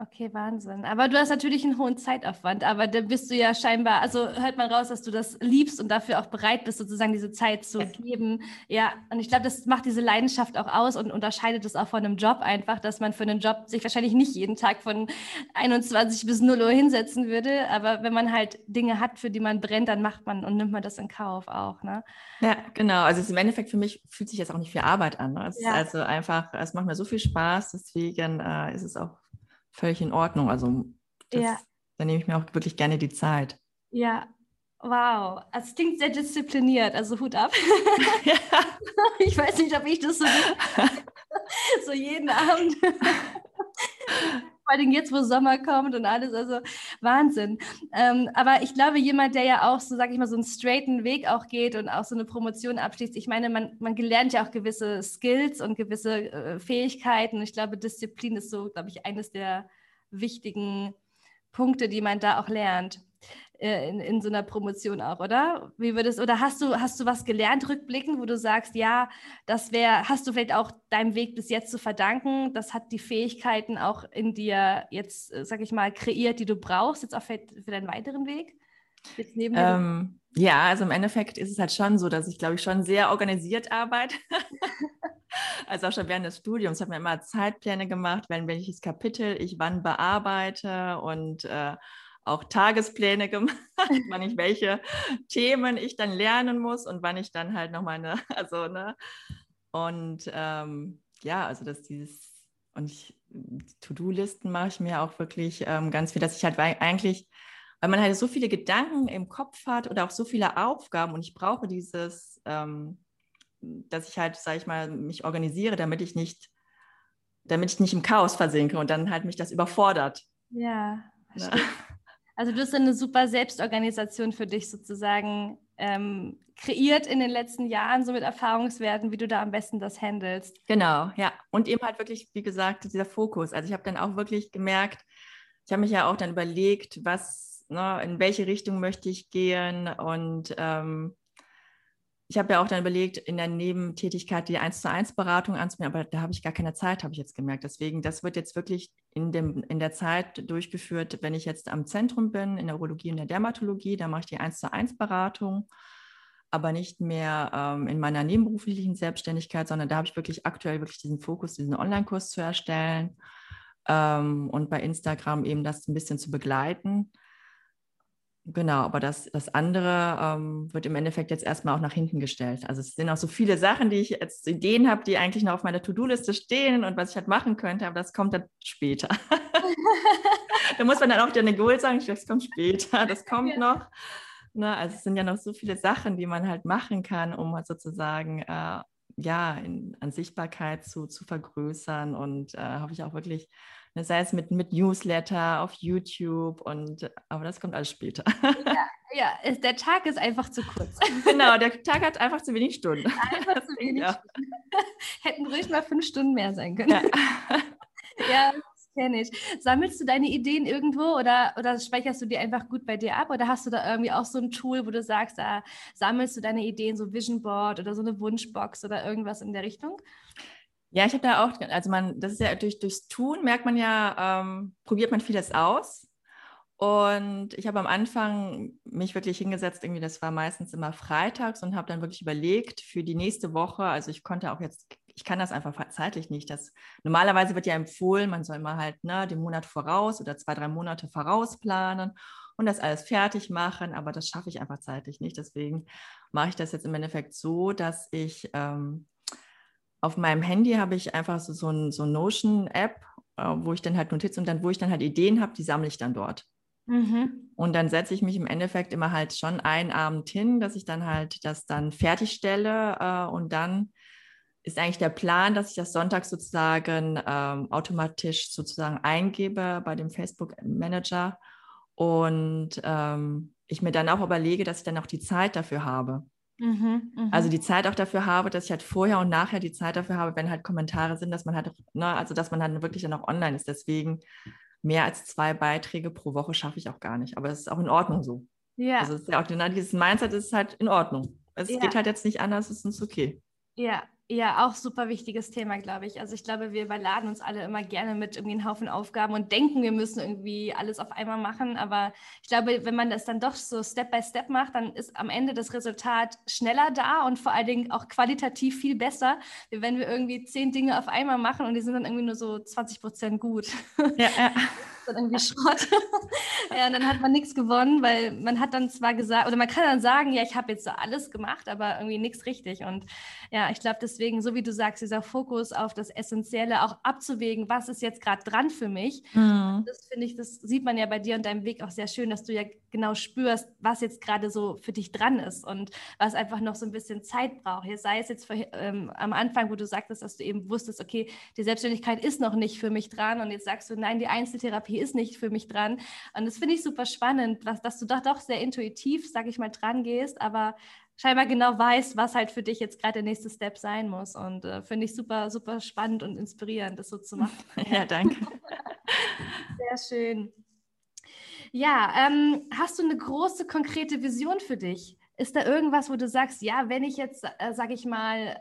[SPEAKER 1] Okay, Wahnsinn. Aber du hast natürlich einen hohen Zeitaufwand, aber da bist du ja scheinbar, also hört man raus, dass du das liebst und dafür auch bereit bist, sozusagen diese Zeit zu ja. geben. Ja, und ich glaube, das macht diese Leidenschaft auch aus und unterscheidet es auch von einem Job einfach, dass man für einen Job sich wahrscheinlich nicht jeden Tag von 21 bis 0 Uhr hinsetzen würde. Aber wenn man halt Dinge hat, für die man brennt, dann macht man und nimmt man das in Kauf auch. Ne?
[SPEAKER 2] Ja, genau. Also im Endeffekt für mich fühlt sich jetzt auch nicht viel Arbeit an. Ne? Es ja. ist also einfach, es macht mir so viel Spaß, deswegen äh, ist es auch völlig in Ordnung. Also das, ja. da nehme ich mir auch wirklich gerne die Zeit.
[SPEAKER 1] Ja, wow. Es klingt sehr diszipliniert, also Hut ab. Ja. Ich weiß nicht, ob ich das so, so jeden Abend. Vor allem jetzt, wo Sommer kommt und alles, also Wahnsinn. Ähm, aber ich glaube, jemand, der ja auch so, sag ich mal, so einen straighten Weg auch geht und auch so eine Promotion abschließt, ich meine, man, man gelernt ja auch gewisse Skills und gewisse äh, Fähigkeiten. Ich glaube, Disziplin ist so, glaube ich, eines der wichtigen Punkte, die man da auch lernt. Äh, in, in so einer Promotion auch, oder? Wie würdest oder hast du hast du was gelernt rückblickend, wo du sagst, ja, das wäre, hast du vielleicht auch deinem Weg bis jetzt zu verdanken, das hat die Fähigkeiten auch in dir jetzt, äh, sag ich mal, kreiert, die du brauchst jetzt auch für, für deinen weiteren Weg?
[SPEAKER 2] Jetzt neben ähm, ja, also im Endeffekt ist es halt schon so, dass ich, glaube ich, schon sehr organisiert arbeite. also auch schon während des Studiums habe mir immer Zeitpläne gemacht, wenn welches Kapitel ich wann bearbeite und äh, auch Tagespläne gemacht, wann ich welche Themen ich dann lernen muss und wann ich dann halt noch meine, also, ne, und ähm, ja, also dass dieses, und ich, To-Do-Listen mache ich mir auch wirklich ähm, ganz viel, dass ich halt eigentlich, weil man halt so viele Gedanken im Kopf hat oder auch so viele Aufgaben und ich brauche dieses, ähm, dass ich halt, sage ich mal, mich organisiere, damit ich nicht, damit ich nicht im Chaos versinke und dann halt mich das überfordert.
[SPEAKER 1] Ja, ja. Also du hast eine super Selbstorganisation für dich sozusagen ähm, kreiert in den letzten Jahren, so mit Erfahrungswerten, wie du da am besten das handelst.
[SPEAKER 2] Genau, ja. Und eben halt wirklich, wie gesagt, dieser Fokus. Also ich habe dann auch wirklich gemerkt, ich habe mich ja auch dann überlegt, was, ne, in welche Richtung möchte ich gehen und ähm, ich habe ja auch dann überlegt, in der Nebentätigkeit die 1 zu 1 Beratung anzunehmen, aber da habe ich gar keine Zeit, habe ich jetzt gemerkt. Deswegen, das wird jetzt wirklich in, dem, in der Zeit durchgeführt, wenn ich jetzt am Zentrum bin, in der Urologie und der Dermatologie, da mache ich die 1 zu 1 Beratung, aber nicht mehr ähm, in meiner nebenberuflichen Selbstständigkeit, sondern da habe ich wirklich aktuell wirklich diesen Fokus, diesen Online-Kurs zu erstellen ähm, und bei Instagram eben das ein bisschen zu begleiten. Genau, aber das, das andere ähm, wird im Endeffekt jetzt erstmal auch nach hinten gestellt. Also es sind auch so viele Sachen, die ich jetzt Ideen habe, die eigentlich noch auf meiner To-Do-Liste stehen und was ich halt machen könnte, aber das kommt dann später. da muss man dann auch der Goal sagen, das kommt später, das kommt ja. noch. Ne, also es sind ja noch so viele Sachen, die man halt machen kann, um halt sozusagen äh, ja, in, an Sichtbarkeit zu, zu vergrößern und äh, habe ich auch wirklich sei es mit, mit Newsletter auf YouTube und aber das kommt alles später.
[SPEAKER 1] Ja, ja, der Tag ist einfach zu kurz.
[SPEAKER 2] Genau, der Tag hat einfach zu wenig Stunden.
[SPEAKER 1] Einfach zu wenig ja. Stunden. Hätten ruhig mal fünf Stunden mehr sein können. Ja, ja das kenne ich. Sammelst du deine Ideen irgendwo oder, oder speicherst du die einfach gut bei dir ab? Oder hast du da irgendwie auch so ein Tool, wo du sagst, da sammelst du deine Ideen, so Vision Board oder so eine Wunschbox oder irgendwas in der Richtung?
[SPEAKER 2] Ja, ich habe da auch, also man, das ist ja durch, durchs Tun merkt man ja, ähm, probiert man vieles aus. Und ich habe am Anfang mich wirklich hingesetzt, irgendwie, das war meistens immer freitags und habe dann wirklich überlegt für die nächste Woche. Also ich konnte auch jetzt, ich kann das einfach zeitlich nicht. Das, normalerweise wird ja empfohlen, man soll mal halt ne, den Monat voraus oder zwei, drei Monate voraus planen und das alles fertig machen, aber das schaffe ich einfach zeitlich nicht. Deswegen mache ich das jetzt im Endeffekt so, dass ich ähm, auf meinem Handy habe ich einfach so, so ein so Notion-App, äh, wo ich dann halt Notizen und dann, wo ich dann halt Ideen habe, die sammle ich dann dort. Mhm. Und dann setze ich mich im Endeffekt immer halt schon einen Abend hin, dass ich dann halt das dann fertigstelle äh, und dann ist eigentlich der Plan, dass ich das Sonntag sozusagen ähm, automatisch sozusagen eingebe bei dem Facebook Manager und ähm, ich mir dann auch überlege, dass ich dann auch die Zeit dafür habe. Mhm, mh. Also die Zeit auch dafür habe, dass ich halt vorher und nachher die Zeit dafür habe, wenn halt Kommentare sind, dass man halt, ne, also dass man dann wirklich dann auch online ist. Deswegen mehr als zwei Beiträge pro Woche schaffe ich auch gar nicht. Aber es ist auch in Ordnung so. Ja. Also ist ja auch, ne, dieses Mindset ist halt in Ordnung. Es ja. geht halt jetzt nicht anders, es ist okay.
[SPEAKER 1] Ja, ja, auch super wichtiges Thema, glaube ich. Also ich glaube, wir überladen uns alle immer gerne mit irgendwie einen Haufen Aufgaben und denken, wir müssen irgendwie alles auf einmal machen. Aber ich glaube, wenn man das dann doch so Step by Step macht, dann ist am Ende das Resultat schneller da und vor allen Dingen auch qualitativ viel besser, wie wenn wir irgendwie zehn Dinge auf einmal machen und die sind dann irgendwie nur so 20 Prozent gut. Ja, ja. dann irgendwie Schrott. ja, und dann hat man nichts gewonnen, weil man hat dann zwar gesagt, oder man kann dann sagen, ja, ich habe jetzt so alles gemacht, aber irgendwie nichts richtig. Und ja, ich glaube deswegen, so wie du sagst, dieser Fokus auf das Essentielle, auch abzuwägen, was ist jetzt gerade dran für mich. Mhm. Das finde ich, das sieht man ja bei dir und deinem Weg auch sehr schön, dass du ja genau spürst, was jetzt gerade so für dich dran ist und was einfach noch so ein bisschen Zeit braucht. Hier sei es jetzt für, ähm, am Anfang, wo du sagtest, dass du eben wusstest, okay, die Selbstständigkeit ist noch nicht für mich dran und jetzt sagst du, nein, die Einzeltherapie ist nicht für mich dran. Und das finde ich super spannend, was, dass du doch, doch sehr intuitiv, sag ich mal, dran gehst, aber scheinbar genau weißt, was halt für dich jetzt gerade der nächste Step sein muss. Und äh, finde ich super, super spannend und inspirierend, das so zu machen.
[SPEAKER 2] ja, danke.
[SPEAKER 1] Sehr schön. Ja, ähm, hast du eine große, konkrete Vision für dich? Ist da irgendwas, wo du sagst, ja, wenn ich jetzt, äh, sage ich mal,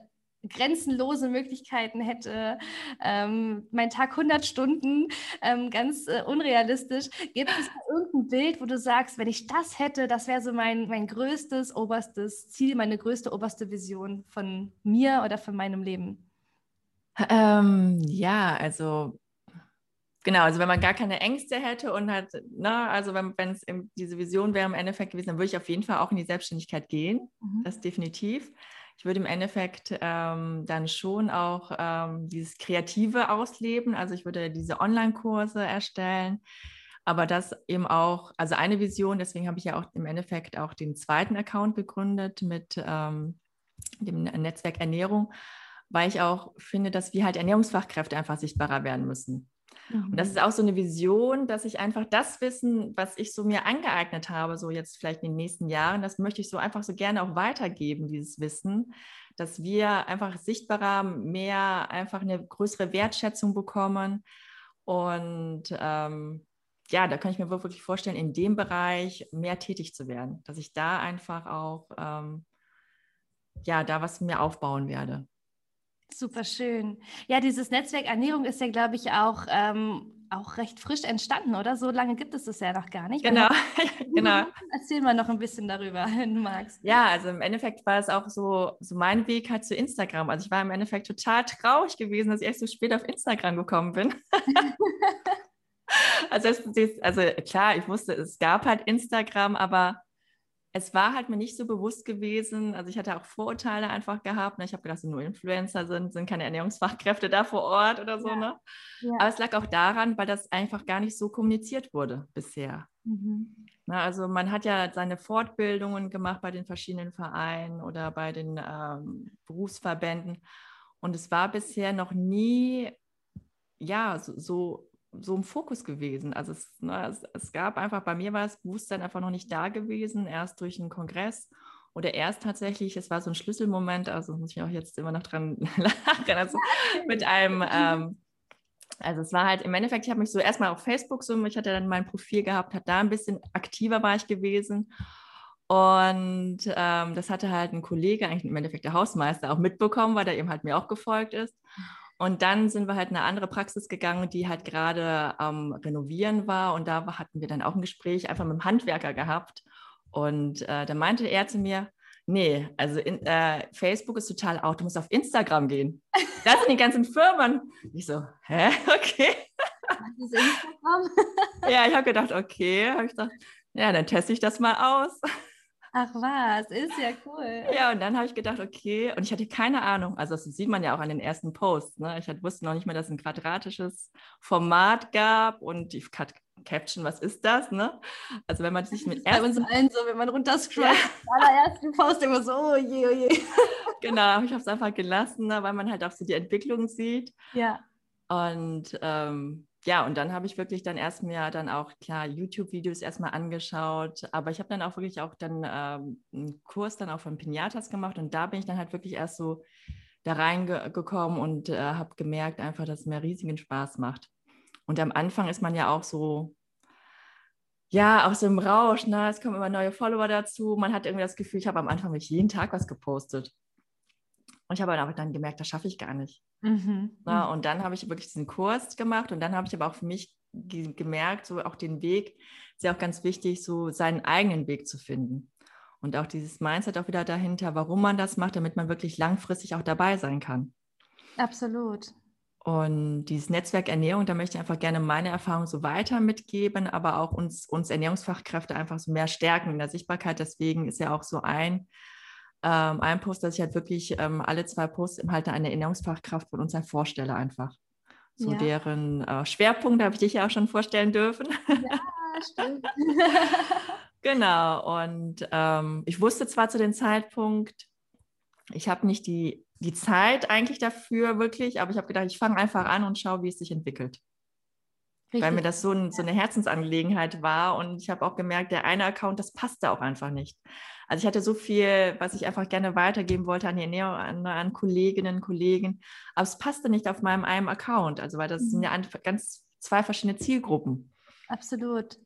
[SPEAKER 1] grenzenlose Möglichkeiten hätte, ähm, mein Tag 100 Stunden, ähm, ganz äh, unrealistisch. Gibt es irgendein Bild, wo du sagst, wenn ich das hätte, das wäre so mein, mein größtes, oberstes Ziel, meine größte, oberste Vision von mir oder von meinem Leben?
[SPEAKER 2] Ähm, ja, also Genau, also wenn man gar keine Ängste hätte und hat, ne, also wenn es diese Vision wäre im Endeffekt gewesen, dann würde ich auf jeden Fall auch in die Selbstständigkeit gehen. Mhm. Das definitiv. Ich würde im Endeffekt ähm, dann schon auch ähm, dieses Kreative ausleben. Also ich würde diese Online-Kurse erstellen, aber das eben auch, also eine Vision, deswegen habe ich ja auch im Endeffekt auch den zweiten Account gegründet mit ähm, dem Netzwerk Ernährung, weil ich auch finde, dass wir halt Ernährungsfachkräfte einfach sichtbarer werden müssen. Mhm. Und das ist auch so eine Vision, dass ich einfach das Wissen, was ich so mir angeeignet habe, so jetzt vielleicht in den nächsten Jahren, das möchte ich so einfach so gerne auch weitergeben, dieses Wissen, dass wir einfach sichtbarer, mehr einfach eine größere Wertschätzung bekommen. Und ähm, ja, da kann ich mir wirklich vorstellen, in dem Bereich mehr tätig zu werden, dass ich da einfach auch ähm, ja, da was mehr aufbauen werde.
[SPEAKER 1] Super schön. Ja, dieses Netzwerk Ernährung ist ja, glaube ich, auch, ähm, auch recht frisch entstanden, oder? So lange gibt es das ja noch gar nicht.
[SPEAKER 2] Genau, genau.
[SPEAKER 1] Erzähl mal noch ein bisschen darüber, wenn du magst.
[SPEAKER 2] Ja, also im Endeffekt war es auch so, so mein Weg halt zu Instagram. Also ich war im Endeffekt total traurig gewesen, dass ich erst so spät auf Instagram gekommen bin. also, also klar, ich wusste, es gab halt Instagram, aber es war halt mir nicht so bewusst gewesen. Also ich hatte auch Vorurteile einfach gehabt. Ne? Ich habe gedacht, so nur Influencer sind, sind keine Ernährungsfachkräfte da vor Ort oder so. Ja. Ne? Ja. Aber es lag auch daran, weil das einfach gar nicht so kommuniziert wurde bisher. Mhm. Na, also man hat ja seine Fortbildungen gemacht bei den verschiedenen Vereinen oder bei den ähm, Berufsverbänden. Und es war bisher noch nie ja, so, so so im Fokus gewesen. Also es, ne, es, es, gab einfach, bei mir war das Bewusstsein einfach noch nicht da gewesen, erst durch einen Kongress oder erst tatsächlich, es war so ein Schlüsselmoment, also muss ich auch jetzt immer noch dran lachen, also mit einem, ähm, also es war halt im Endeffekt, ich habe mich so erstmal auf Facebook so, ich hatte dann mein Profil gehabt, hat da ein bisschen aktiver war ich gewesen und ähm, das hatte halt ein Kollege, eigentlich im Endeffekt der Hausmeister, auch mitbekommen, weil der eben halt mir auch gefolgt ist. Und dann sind wir halt in eine andere Praxis gegangen, die halt gerade am ähm, Renovieren war. Und da hatten wir dann auch ein Gespräch einfach mit dem Handwerker gehabt. Und äh, da meinte er zu mir, nee, also in, äh, Facebook ist total out, du musst auf Instagram gehen. Das sind die ganzen Firmen. Ich so, hä? Okay. Was ist Instagram? ja, ich habe gedacht, okay. Habe ich gedacht, ja, dann teste ich das mal aus.
[SPEAKER 1] Ach was, ist ja cool.
[SPEAKER 2] Ja, und dann habe ich gedacht, okay, und ich hatte keine Ahnung, also das sieht man ja auch an den ersten Posts, ne? ich wusste noch nicht mehr, dass es ein quadratisches Format gab und die Caption, was ist das, ne? Also wenn man sich mit
[SPEAKER 1] Bei uns allen so, wenn man runterscrollt, ja. allerersten Post immer so, oh je, oh je.
[SPEAKER 2] Genau, ich habe es einfach gelassen, ne? weil man halt auch so die Entwicklung sieht.
[SPEAKER 1] Ja.
[SPEAKER 2] Und ähm, ja, und dann habe ich wirklich dann erst mir dann auch, klar, YouTube-Videos erstmal angeschaut, aber ich habe dann auch wirklich auch dann ähm, einen Kurs dann auch von Pinatas gemacht und da bin ich dann halt wirklich erst so da reingekommen und äh, habe gemerkt einfach, dass es mir riesigen Spaß macht. Und am Anfang ist man ja auch so, ja, auch so im Rausch, ne? es kommen immer neue Follower dazu, man hat irgendwie das Gefühl, ich habe am Anfang wirklich jeden Tag was gepostet. Und ich habe aber dann gemerkt, das schaffe ich gar nicht. Mhm. Na, mhm. und dann habe ich wirklich diesen Kurs gemacht und dann habe ich aber auch für mich ge gemerkt, so auch den Weg, ist ja auch ganz wichtig, so seinen eigenen Weg zu finden. Und auch dieses Mindset auch wieder dahinter, warum man das macht, damit man wirklich langfristig auch dabei sein kann.
[SPEAKER 1] Absolut.
[SPEAKER 2] Und dieses Netzwerk Ernährung, da möchte ich einfach gerne meine Erfahrung so weiter mitgeben, aber auch uns, uns Ernährungsfachkräfte einfach so mehr stärken in der Sichtbarkeit. Deswegen ist ja auch so ein ähm, ein Post, dass ich halt wirklich ähm, alle zwei Posts halt eine Ernährungsfachkraft von uns halt vorstelle einfach. So ja. deren äh, Schwerpunkt habe ich dich ja auch schon vorstellen dürfen. Ja, stimmt. genau. Und ähm, ich wusste zwar zu dem Zeitpunkt, ich habe nicht die, die Zeit eigentlich dafür wirklich, aber ich habe gedacht, ich fange einfach an und schaue, wie es sich entwickelt. Richtig. Weil mir das so, ein, so eine Herzensangelegenheit war und ich habe auch gemerkt, der eine Account, das passte auch einfach nicht. Also ich hatte so viel, was ich einfach gerne weitergeben wollte an die Ernährung, an, an Kolleginnen, Kollegen, aber es passte nicht auf meinem einem Account, also weil das mhm. sind ja ganz zwei verschiedene Zielgruppen.
[SPEAKER 1] Absolut.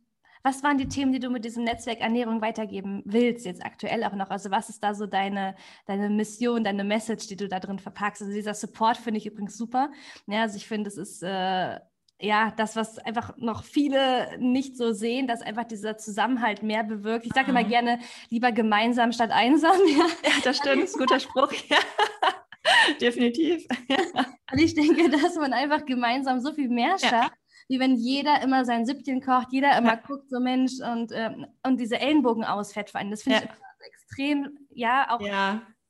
[SPEAKER 1] Was waren die Themen, die du mit diesem Netzwerk Ernährung weitergeben willst, jetzt aktuell auch noch? Also was ist da so deine, deine Mission, deine Message, die du da drin verpackst? Also dieser Support finde ich übrigens super. Ja, also ich finde, es ist äh, ja, das, was einfach noch viele nicht so sehen, dass einfach dieser Zusammenhalt mehr bewirkt. Ich sage mhm. immer gerne, lieber gemeinsam statt einsam.
[SPEAKER 2] Ja, ja das stimmt, ist ein guter Spruch. Ja. Definitiv. Ja.
[SPEAKER 1] Und ich denke, dass man einfach gemeinsam so viel mehr schafft, ja. wie wenn jeder immer sein Süppchen kocht, jeder immer guckt, so Mensch, und, ähm, und diese Ellenbogen ausfett vor allem. Das finde ich extrem, ja, auch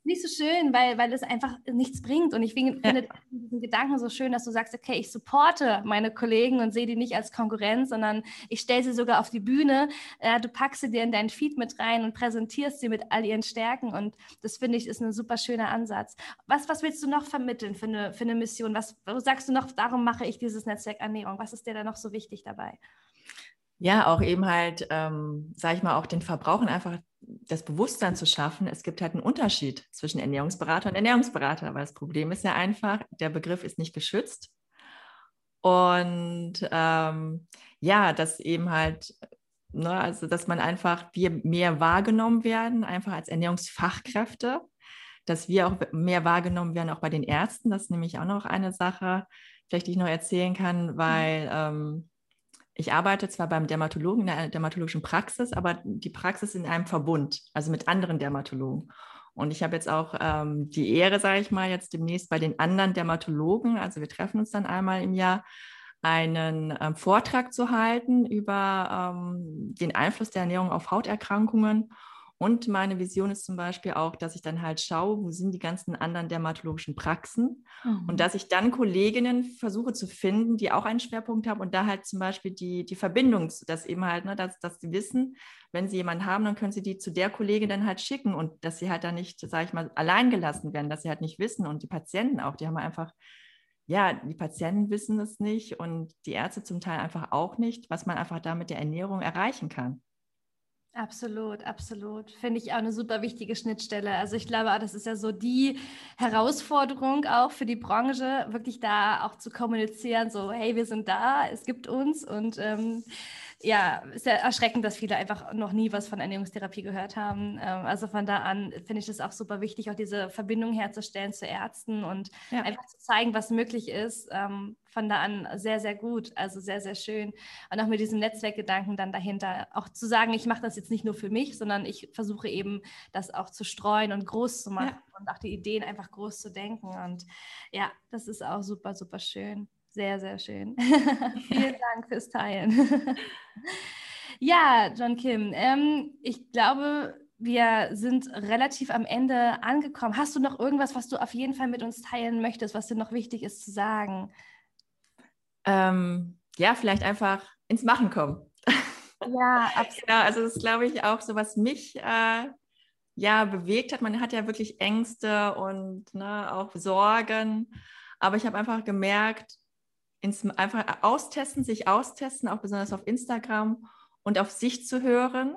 [SPEAKER 1] nicht so schön, weil, weil es einfach nichts bringt. Und ich finde ja. diesen Gedanken so schön, dass du sagst, okay, ich supporte meine Kollegen und sehe die nicht als Konkurrenz, sondern ich stelle sie sogar auf die Bühne. Äh, du packst sie dir in dein Feed mit rein und präsentierst sie mit all ihren Stärken. Und das finde ich ist ein super schöner Ansatz. Was, was willst du noch vermitteln für eine, für eine Mission? Was sagst du noch, darum mache ich dieses Netzwerk Ernährung? Was ist dir da noch so wichtig dabei?
[SPEAKER 2] Ja, auch eben halt, ähm, sage ich mal, auch den Verbrauchern einfach das Bewusstsein zu schaffen, es gibt halt einen Unterschied zwischen Ernährungsberater und Ernährungsberater. Aber das Problem ist ja einfach, der Begriff ist nicht geschützt. Und ähm, ja, dass eben halt, ne, also dass man einfach, wir mehr wahrgenommen werden, einfach als Ernährungsfachkräfte, dass wir auch mehr wahrgenommen werden, auch bei den Ärzten. Das ist nämlich auch noch eine Sache, vielleicht die ich noch erzählen kann, weil ähm, ich arbeite zwar beim Dermatologen in einer dermatologischen Praxis, aber die Praxis in einem Verbund, also mit anderen Dermatologen. Und ich habe jetzt auch ähm, die Ehre, sage ich mal, jetzt demnächst bei den anderen Dermatologen, also wir treffen uns dann einmal im Jahr, einen ähm, Vortrag zu halten über ähm, den Einfluss der Ernährung auf Hauterkrankungen und meine Vision ist zum Beispiel auch, dass ich dann halt schaue, wo sind die ganzen anderen dermatologischen Praxen mhm. und dass ich dann Kolleginnen versuche zu finden, die auch einen Schwerpunkt haben und da halt zum Beispiel die, die Verbindung, dass eben halt, ne, dass, dass sie wissen, wenn sie jemanden haben, dann können sie die zu der Kollegin dann halt schicken und dass sie halt da nicht, sage ich mal, allein gelassen werden, dass sie halt nicht wissen und die Patienten auch, die haben einfach ja, die Patienten wissen es nicht und die Ärzte zum Teil einfach auch nicht, was man einfach da mit der Ernährung erreichen kann.
[SPEAKER 1] Absolut, absolut. Finde ich auch eine super wichtige Schnittstelle. Also ich glaube, das ist ja so die Herausforderung auch für die Branche, wirklich da auch zu kommunizieren, so hey, wir sind da, es gibt uns und ähm, ja, ist ja erschreckend, dass viele einfach noch nie was von Ernährungstherapie gehört haben. Ähm, also von da an finde ich es auch super wichtig, auch diese Verbindung herzustellen zu Ärzten und ja. einfach zu zeigen, was möglich ist. Ähm, von da an sehr, sehr gut, also sehr, sehr schön. Und auch mit diesem Netzwerkgedanken dann dahinter, auch zu sagen, ich mache das jetzt nicht nur für mich, sondern ich versuche eben, das auch zu streuen und groß zu machen ja. und auch die Ideen einfach groß zu denken. Und ja, das ist auch super, super schön. Sehr, sehr schön. Vielen Dank fürs Teilen. ja, John Kim, ähm, ich glaube, wir sind relativ am Ende angekommen. Hast du noch irgendwas, was du auf jeden Fall mit uns teilen möchtest, was dir noch wichtig ist zu sagen?
[SPEAKER 2] Ähm, ja, vielleicht einfach ins Machen kommen. Ja, absolut. genau, also das ist, glaube ich, auch so, was mich äh, ja bewegt hat. Man hat ja wirklich Ängste und ne, auch Sorgen. Aber ich habe einfach gemerkt, ins, einfach austesten, sich austesten, auch besonders auf Instagram und auf sich zu hören.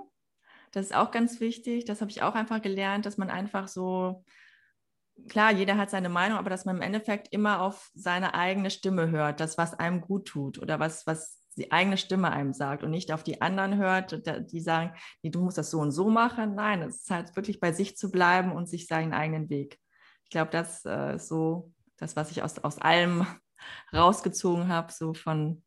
[SPEAKER 2] Das ist auch ganz wichtig. Das habe ich auch einfach gelernt, dass man einfach so, klar, jeder hat seine Meinung, aber dass man im Endeffekt immer auf seine eigene Stimme hört, das, was einem gut tut oder was, was die eigene Stimme einem sagt und nicht auf die anderen hört, die sagen, nee, du musst das so und so machen. Nein, es ist halt wirklich bei sich zu bleiben und sich seinen eigenen Weg. Ich glaube, das äh, ist so das, was ich aus, aus allem rausgezogen habe, so von,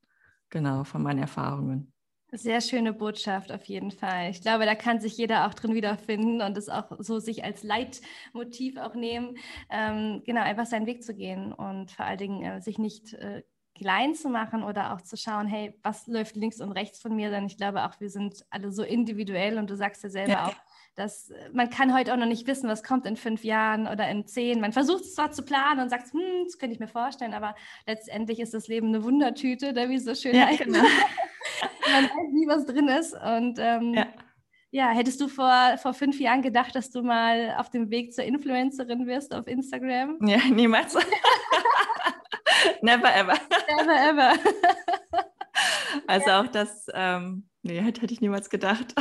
[SPEAKER 2] genau, von meinen Erfahrungen.
[SPEAKER 1] Sehr schöne Botschaft auf jeden Fall. Ich glaube, da kann sich jeder auch drin wiederfinden und es auch so sich als Leitmotiv auch nehmen, ähm, genau, einfach seinen Weg zu gehen und vor allen Dingen äh, sich nicht äh, klein zu machen oder auch zu schauen, hey, was läuft links und rechts von mir? Denn ich glaube auch, wir sind alle so individuell und du sagst ja selber ja. auch, dass äh, man kann heute auch noch nicht wissen, was kommt in fünf Jahren oder in zehn. Man versucht es zwar zu planen und sagt, hm, das könnte ich mir vorstellen, aber letztendlich ist das Leben eine Wundertüte, da wie so schön ja, heißt. Genau. man weiß nie, was drin ist. Und ähm, ja. ja. hättest du vor, vor fünf Jahren gedacht, dass du mal auf dem Weg zur Influencerin wirst auf Instagram?
[SPEAKER 2] Ja, niemals. Never ever. Never ever. also ja. auch das, ähm, nee, hätte, ich niemals gedacht.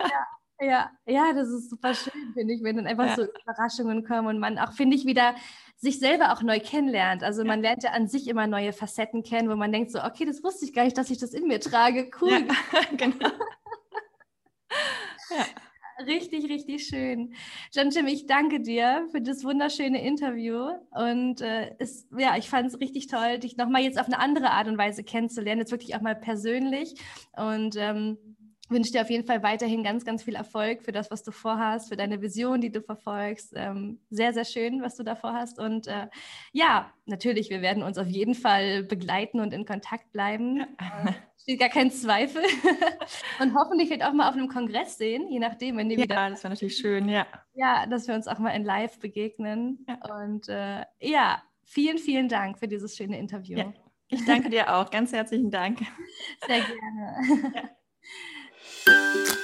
[SPEAKER 1] ja. Ja, ja, das ist super schön, finde ich, wenn dann einfach ja. so Überraschungen kommen und man auch, finde ich, wieder sich selber auch neu kennenlernt. Also man lernt ja an sich immer neue Facetten kennen, wo man denkt so, okay, das wusste ich gar nicht, dass ich das in mir trage. Cool. Ja, genau. Ja. Richtig, richtig schön. John Jim, ich danke dir für das wunderschöne Interview. Und äh, es, ja, ich fand es richtig toll, dich nochmal jetzt auf eine andere Art und Weise kennenzulernen, jetzt wirklich auch mal persönlich. Und ähm, wünsche dir auf jeden Fall weiterhin ganz, ganz viel Erfolg für das, was du vorhast, für deine Vision, die du verfolgst. Ähm, sehr, sehr schön, was du da vorhast. Und äh, ja, natürlich, wir werden uns auf jeden Fall begleiten und in Kontakt bleiben. Äh, steht gar kein Zweifel. und hoffentlich vielleicht auch mal auf einem Kongress sehen, je nachdem, wenn die
[SPEAKER 2] ja,
[SPEAKER 1] wieder.
[SPEAKER 2] Ja, das wäre natürlich schön, ja.
[SPEAKER 1] Ja, dass wir uns auch mal in Live begegnen. Ja. Und äh, ja, vielen, vielen Dank für dieses schöne Interview. Ja.
[SPEAKER 2] Ich danke dir auch. Ganz herzlichen Dank.
[SPEAKER 1] Sehr gerne. Ja. Bye.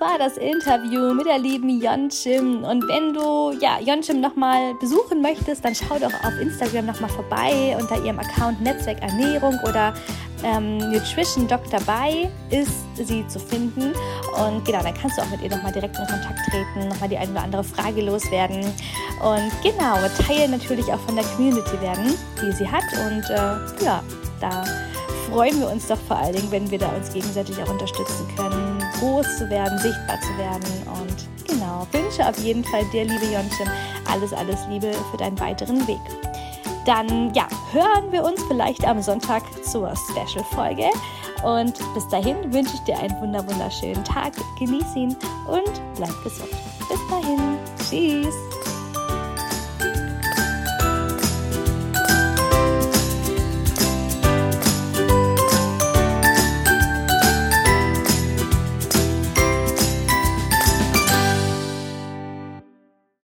[SPEAKER 1] Das war das Interview mit der lieben Yonchim. Und wenn du ja, Yonchim nochmal besuchen möchtest, dann schau doch auf Instagram nochmal vorbei unter ihrem Account Netzwerk Ernährung oder ähm, Nutrition Doc dabei ist sie zu finden. Und genau, dann kannst du auch mit ihr nochmal direkt in Kontakt treten, nochmal die eine oder andere Frage loswerden. Und genau, Teil natürlich auch von der Community werden, die sie hat. Und äh, ja, da freuen wir uns doch vor allen Dingen, wenn wir da uns gegenseitig auch unterstützen können, groß zu werden, sichtbar zu werden. Und genau, wünsche auf jeden Fall dir, liebe Jonchen, alles, alles Liebe für deinen weiteren Weg. Dann ja, hören wir uns vielleicht am Sonntag zur Special-Folge. Und bis dahin wünsche ich dir einen wunderschönen Tag. Genieß ihn und bleib gesund. Bis dahin. Tschüss.